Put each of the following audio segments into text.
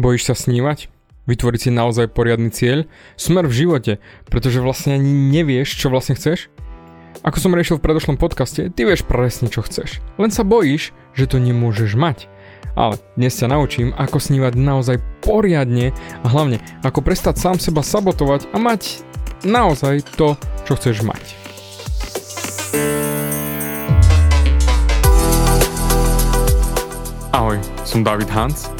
Bojíš sa snívať? Vytvoriť si naozaj poriadny cieľ? Smer v živote, pretože vlastne ani nevieš, čo vlastne chceš? Ako som riešil v predošlom podcaste, ty vieš presne, čo chceš. Len sa bojíš, že to nemôžeš mať. Ale dnes sa naučím, ako snívať naozaj poriadne a hlavne, ako prestať sám seba sabotovať a mať naozaj to, čo chceš mať. Ahoj, som David Hans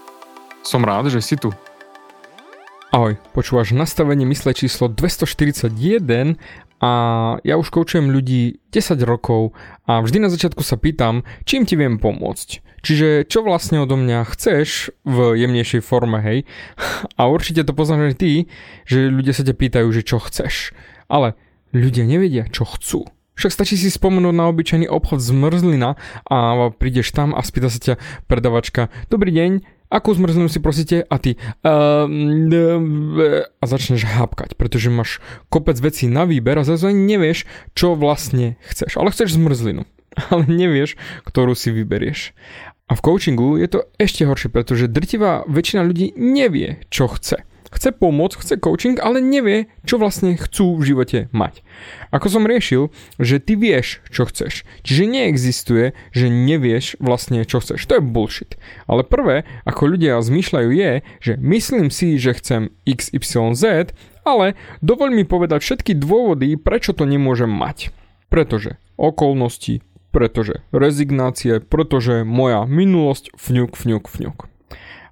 Som rád, že si tu. Ahoj, počúvaš nastavenie mysle číslo 241 a ja už koučujem ľudí 10 rokov a vždy na začiatku sa pýtam, čím ti viem pomôcť. Čiže čo vlastne odo mňa chceš v jemnejšej forme, hej? A určite to poznáš aj ty, že ľudia sa ťa pýtajú, že čo chceš. Ale ľudia nevedia, čo chcú. Však stačí si spomenúť na obyčajný obchod z mrzlina a prídeš tam a spýta sa ťa predavačka, dobrý deň, Akú zmrzlinu si prosíte? A ty uh, a začneš hápkať, pretože máš kopec vecí na výber a zase nevieš, čo vlastne chceš. Ale chceš zmrzlinu, ale nevieš, ktorú si vyberieš. A v coachingu je to ešte horšie, pretože drtivá väčšina ľudí nevie, čo chce chce pomôcť, chce coaching, ale nevie, čo vlastne chcú v živote mať. Ako som riešil, že ty vieš, čo chceš. Čiže neexistuje, že nevieš vlastne, čo chceš. To je bullshit. Ale prvé, ako ľudia zmýšľajú je, že myslím si, že chcem XYZ, ale dovoľ mi povedať všetky dôvody, prečo to nemôžem mať. Pretože okolnosti, pretože rezignácie, pretože moja minulosť, fňuk, fňuk, fňuk.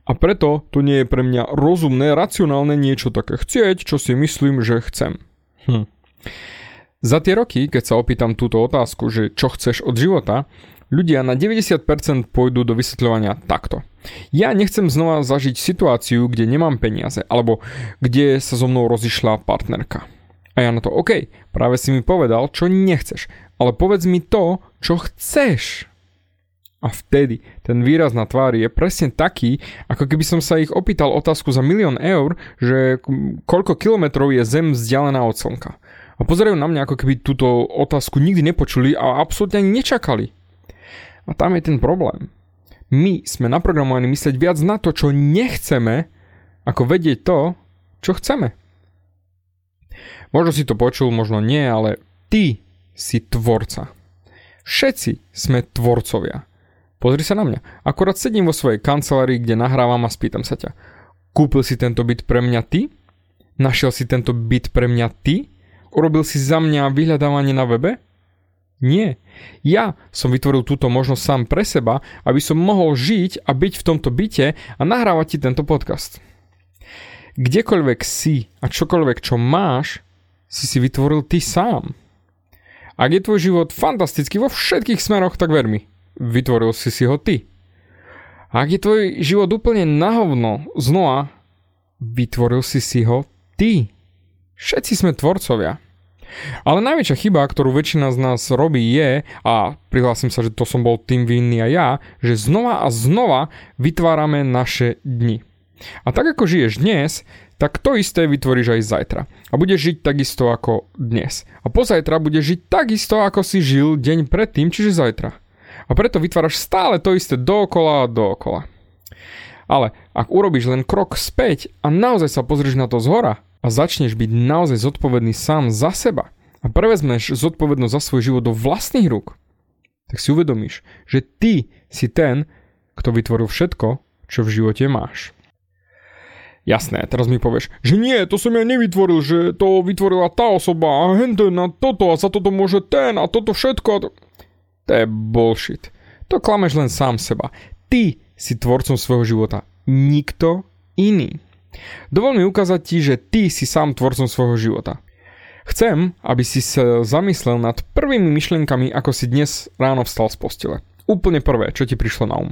A preto to nie je pre mňa rozumné, racionálne niečo také chcieť, čo si myslím, že chcem. Hm. Za tie roky, keď sa opýtam túto otázku, že čo chceš od života, ľudia na 90% pôjdu do vysvetľovania takto. Ja nechcem znova zažiť situáciu, kde nemám peniaze, alebo kde sa so mnou rozišla partnerka. A ja na to, OK, práve si mi povedal, čo nechceš, ale povedz mi to, čo chceš. A vtedy ten výraz na tvári je presne taký, ako keby som sa ich opýtal otázku za milión eur, že koľko kilometrov je Zem vzdialená od Slnka. A pozerajú na mňa, ako keby túto otázku nikdy nepočuli a absolútne ani nečakali. A tam je ten problém. My sme naprogramovaní mysleť viac na to, čo nechceme, ako vedieť to, čo chceme. Možno si to počul, možno nie, ale ty si tvorca. Všetci sme tvorcovia. Pozri sa na mňa. Akorát sedím vo svojej kancelárii, kde nahrávam a spýtam sa ťa. Kúpil si tento byt pre mňa ty? Našiel si tento byt pre mňa ty? Urobil si za mňa vyhľadávanie na webe? Nie. Ja som vytvoril túto možnosť sám pre seba, aby som mohol žiť a byť v tomto byte a nahrávať ti tento podcast. Kdekoľvek si a čokoľvek, čo máš, si si vytvoril ty sám. Ak je tvoj život fantastický vo všetkých smeroch, tak ver mi, vytvoril si si ho ty. A ak je tvoj život úplne na hovno, znova, vytvoril si si ho ty. Všetci sme tvorcovia. Ale najväčšia chyba, ktorú väčšina z nás robí je, a prihlásim sa, že to som bol tým vinný a ja, že znova a znova vytvárame naše dni. A tak ako žiješ dnes, tak to isté vytvoríš aj zajtra. A budeš žiť takisto ako dnes. A pozajtra budeš žiť takisto, ako si žil deň predtým, čiže zajtra. A preto vytváraš stále to isté dookola a dookola. Ale ak urobíš len krok späť a naozaj sa pozrieš na to zhora a začneš byť naozaj zodpovedný sám za seba a prevezmeš zodpovednosť za svoj život do vlastných rúk, tak si uvedomíš, že ty si ten, kto vytvoril všetko, čo v živote máš. Jasné, teraz mi povieš, že nie, to som ja nevytvoril, že to vytvorila tá osoba a henten a toto a za toto môže ten a toto všetko. A to... to je bullshit. To klameš len sám seba. Ty si tvorcom svojho života. Nikto iný. Dovol mi ukázať ti, že ty si sám tvorcom svojho života. Chcem, aby si sa zamyslel nad prvými myšlienkami, ako si dnes ráno vstal z postele. Úplne prvé, čo ti prišlo na um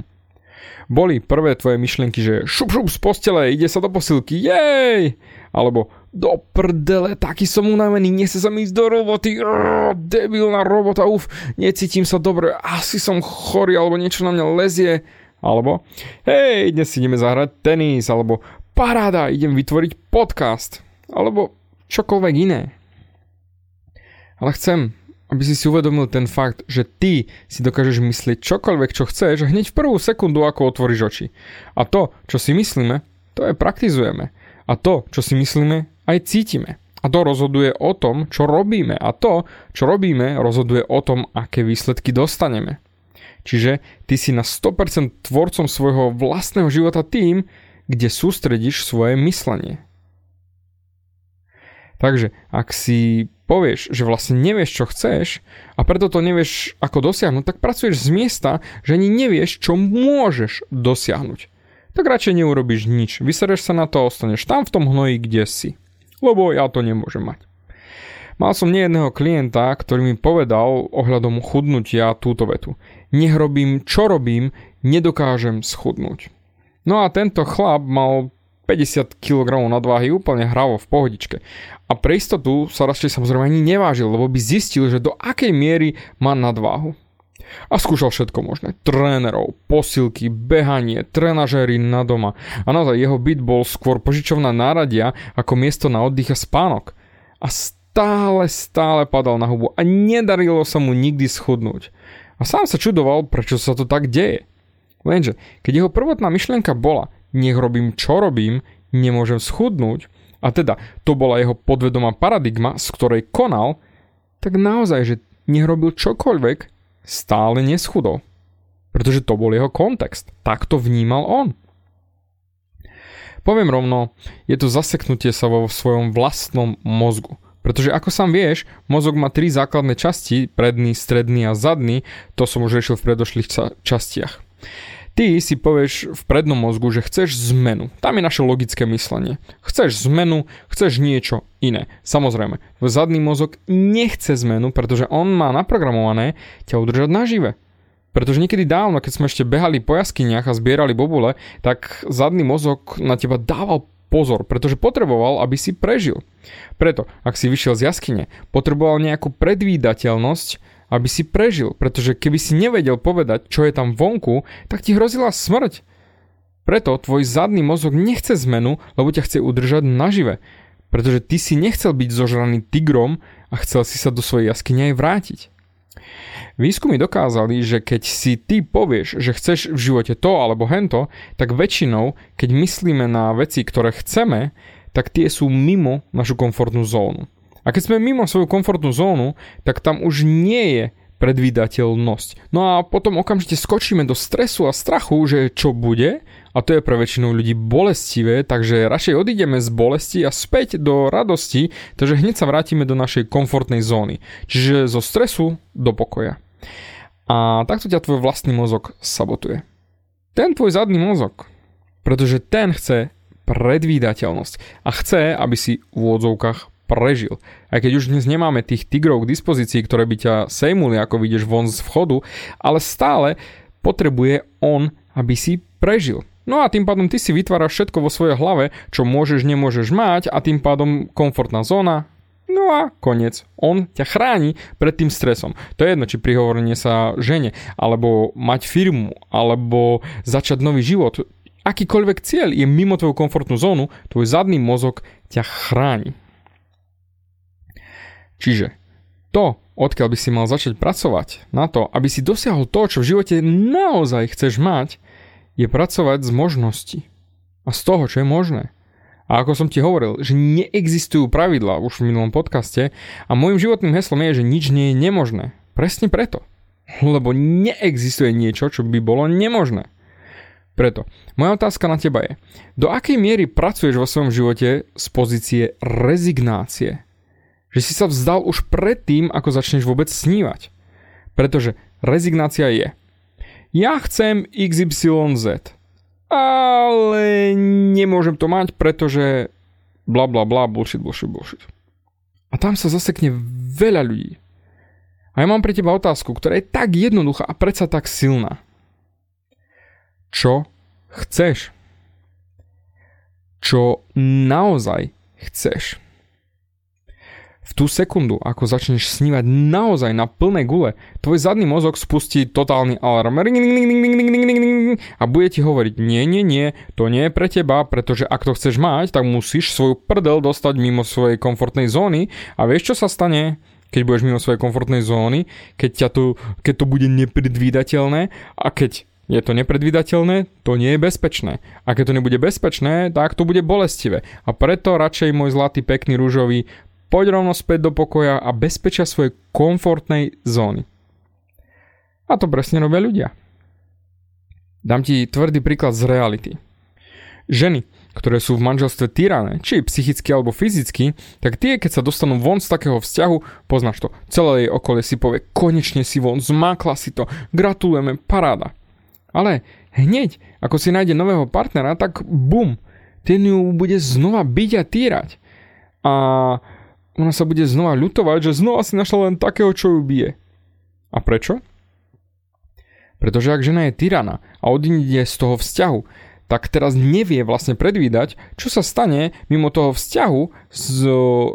boli prvé tvoje myšlienky, že šup šup z postele, ide sa do posilky, jej! Alebo do prdele, taký som unavený, nechce sa mi ísť do roboty, Rrr, debilná robota, uf, necítim sa dobre, asi som chorý, alebo niečo na mňa lezie. Alebo, hej, dnes ideme zahrať tenis, alebo paráda, idem vytvoriť podcast, alebo čokoľvek iné. Ale chcem, aby si si uvedomil ten fakt, že ty si dokážeš myslieť čokoľvek, čo chceš, hneď v prvú sekundu, ako otvoríš oči. A to, čo si myslíme, to aj praktizujeme. A to, čo si myslíme, aj cítime. A to rozhoduje o tom, čo robíme. A to, čo robíme, rozhoduje o tom, aké výsledky dostaneme. Čiže ty si na 100% tvorcom svojho vlastného života tým, kde sústredíš svoje myslenie. Takže ak si povieš, že vlastne nevieš, čo chceš a preto to nevieš, ako dosiahnuť, tak pracuješ z miesta, že ani nevieš, čo môžeš dosiahnuť. Tak radšej neurobiš nič. Vysereš sa na to a ostaneš tam v tom hnoji, kde si. Lebo ja to nemôžem mať. Mal som nejedného klienta, ktorý mi povedal ohľadom chudnutia túto vetu. Nech robím, čo robím, nedokážem schudnúť. No a tento chlap mal 50 kg nadváhy úplne hravo v pohodičke. A pre istotu sa radšej samozrejme ani nevážil, lebo by zistil, že do akej miery má nadváhu. A skúšal všetko možné. Trénerov, posilky, behanie, trenažéry na doma. A naozaj jeho byt bol skôr požičovná náradia ako miesto na oddych a spánok. A stále, stále padal na hubu a nedarilo sa mu nikdy schudnúť. A sám sa čudoval, prečo sa to tak deje. Lenže, keď jeho prvotná myšlienka bola, nech robím čo robím, nemôžem schudnúť, a teda to bola jeho podvedomá paradigma, z ktorej konal, tak naozaj, že nech robil čokoľvek, stále neschudol. Pretože to bol jeho kontext. Tak to vnímal on. Poviem rovno, je to zaseknutie sa vo svojom vlastnom mozgu. Pretože ako sám vieš, mozog má tri základné časti, predný, stredný a zadný, to som už riešil v predošlých častiach. Ty si povieš v prednom mozgu, že chceš zmenu. Tam je naše logické myslenie. Chceš zmenu, chceš niečo iné. Samozrejme, zadný mozog nechce zmenu, pretože on má naprogramované ťa udržať nažive. Pretože niekedy dávno, keď sme ešte behali po jaskyniach a zbierali bobule, tak zadný mozog na teba dával pozor, pretože potreboval, aby si prežil. Preto, ak si vyšiel z jaskyne, potreboval nejakú predvídateľnosť, aby si prežil, pretože keby si nevedel povedať, čo je tam vonku, tak ti hrozila smrť. Preto tvoj zadný mozog nechce zmenu, lebo ťa chce udržať nažive. Pretože ty si nechcel byť zožraný tigrom a chcel si sa do svojej jaskyne aj vrátiť. Výskumy dokázali, že keď si ty povieš, že chceš v živote to alebo hento, tak väčšinou, keď myslíme na veci, ktoré chceme, tak tie sú mimo našu komfortnú zónu. A keď sme mimo svoju komfortnú zónu, tak tam už nie je predvídateľnosť. No a potom okamžite skočíme do stresu a strachu, že čo bude, a to je pre väčšinu ľudí bolestivé, takže radšej odídeme z bolesti a späť do radosti, takže hneď sa vrátime do našej komfortnej zóny. Čiže zo stresu do pokoja. A takto ťa tvoj vlastný mozog sabotuje. Ten tvoj zadný mozog, pretože ten chce predvídateľnosť a chce, aby si v úvodzovkách prežil. Aj keď už dnes nemáme tých tigrov k dispozícii, ktoré by ťa sejmuli, ako vidíš von z vchodu, ale stále potrebuje on, aby si prežil. No a tým pádom ty si vytváraš všetko vo svojej hlave, čo môžeš, nemôžeš mať a tým pádom komfortná zóna, No a koniec. On ťa chráni pred tým stresom. To je jedno, či prihovorenie sa žene, alebo mať firmu, alebo začať nový život. Akýkoľvek cieľ je mimo tvoju komfortnú zónu, tvoj zadný mozog ťa chráni. Čiže to, odkiaľ by si mal začať pracovať na to, aby si dosiahol to, čo v živote naozaj chceš mať, je pracovať z možností. A z toho, čo je možné. A ako som ti hovoril, že neexistujú pravidlá už v minulom podcaste a môjim životným heslom je, že nič nie je nemožné. Presne preto. Lebo neexistuje niečo, čo by bolo nemožné. Preto, moja otázka na teba je, do akej miery pracuješ vo svojom živote z pozície rezignácie? Že si sa vzdal už predtým, ako začneš vôbec snívať. Pretože rezignácia je ja chcem XYZ, ale nemôžem to mať, pretože bla bla bla, bullshit, bullshit, bullshit. A tam sa zasekne veľa ľudí. A ja mám pre teba otázku, ktorá je tak jednoduchá a predsa tak silná čo chceš. Čo naozaj chceš. V tú sekundu, ako začneš snívať naozaj na plné gule, tvoj zadný mozog spustí totálny alarm a bude ti hovoriť nie, nie, nie, to nie je pre teba, pretože ak to chceš mať, tak musíš svoju prdel dostať mimo svojej komfortnej zóny a vieš čo sa stane? keď budeš mimo svojej komfortnej zóny, keď, ťa to, keď to bude nepredvídateľné a keď je to nepredvídateľné, to nie je bezpečné. A keď to nebude bezpečné, tak to bude bolestivé. A preto radšej môj zlatý, pekný, rúžový, poď rovno späť do pokoja a bezpečia svojej komfortnej zóny. A to presne robia ľudia. Dám ti tvrdý príklad z reality. Ženy, ktoré sú v manželstve tyrané, či psychicky alebo fyzicky, tak tie, keď sa dostanú von z takého vzťahu, poznáš to, celé jej okolie si povie, konečne si von, zmákla si to, gratulujeme, paráda. Ale hneď, ako si nájde nového partnera, tak bum, ten ju bude znova byť a týrať. A ona sa bude znova ľutovať, že znova si našla len takého, čo ju bije. A prečo? Pretože ak žena je tyrana a odíde z toho vzťahu, tak teraz nevie vlastne predvídať, čo sa stane mimo toho vzťahu,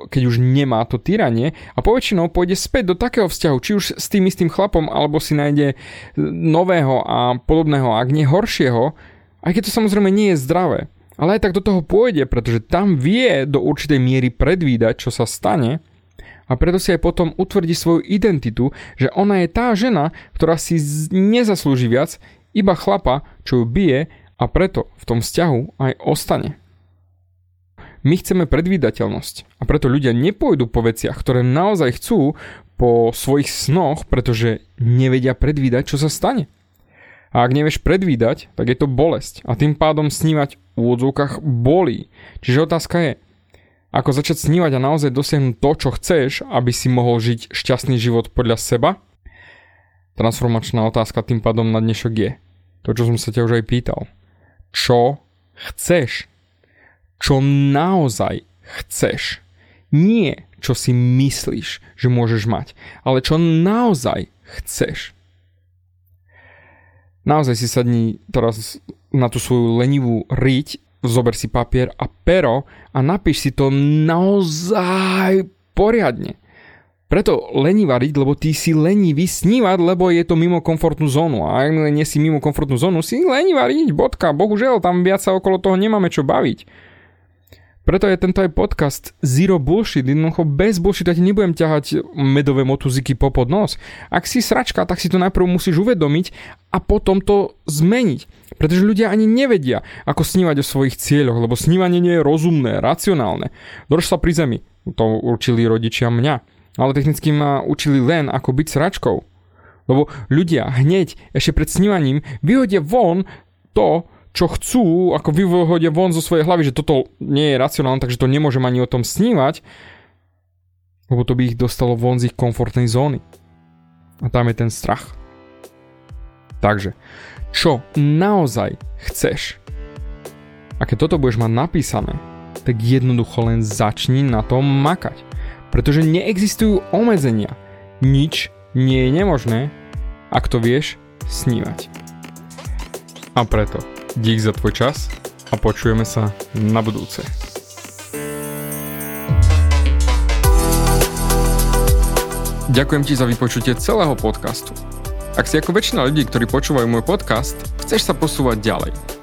keď už nemá to tyranie a poväčšinou pôjde späť do takého vzťahu, či už s tým istým chlapom, alebo si nájde nového a podobného, ak nie horšieho, aj keď to samozrejme nie je zdravé. Ale aj tak do toho pôjde, pretože tam vie do určitej miery predvídať, čo sa stane a preto si aj potom utvrdí svoju identitu, že ona je tá žena, ktorá si nezaslúži viac, iba chlapa, čo ju bije a preto v tom vzťahu aj ostane. My chceme predvídateľnosť a preto ľudia nepôjdu po veciach, ktoré naozaj chcú po svojich snoch, pretože nevedia predvídať, čo sa stane. A ak nevieš predvídať, tak je to bolesť a tým pádom snívať v úvodzovkách bolí. Čiže otázka je, ako začať snívať a naozaj dosiahnuť to, čo chceš, aby si mohol žiť šťastný život podľa seba? Transformačná otázka tým pádom na dnešok je to, čo som sa ťa už aj pýtal čo chceš. Čo naozaj chceš. Nie, čo si myslíš, že môžeš mať, ale čo naozaj chceš. Naozaj si sadni teraz na tú svoju lenivú riť, zober si papier a pero a napíš si to naozaj poriadne. Preto lení variť, lebo ty si lení snívať, lebo je to mimo komfortnú zónu. A ak nie si mimo komfortnú zónu, si lení variť, bodka. Bohužiaľ, tam viac sa okolo toho nemáme čo baviť. Preto je tento aj podcast Zero Bullshit. Jednoducho bez bullshit ja ti nebudem ťahať medové motuziky po pod nos. Ak si sračka, tak si to najprv musíš uvedomiť a potom to zmeniť. Pretože ľudia ani nevedia, ako snívať o svojich cieľoch, lebo snívanie nie je rozumné, racionálne. Drž sa pri zemi. To určili rodičia mňa ale technicky ma učili len ako byť sračkou. Lebo ľudia hneď ešte pred snívaním vyhodia von to, čo chcú, ako vyhodia von zo svojej hlavy, že toto nie je racionálne, takže to nemôžem ani o tom snívať, lebo to by ich dostalo von z ich komfortnej zóny. A tam je ten strach. Takže, čo naozaj chceš? A keď toto budeš mať napísané, tak jednoducho len začni na tom makať. Pretože neexistujú obmedzenia. Nič nie je nemožné, ak to vieš snívať. A preto dík za tvoj čas a počujeme sa na budúce. Ďakujem ti za vypočutie celého podcastu. Ak si ako väčšina ľudí, ktorí počúvajú môj podcast, chceš sa posúvať ďalej.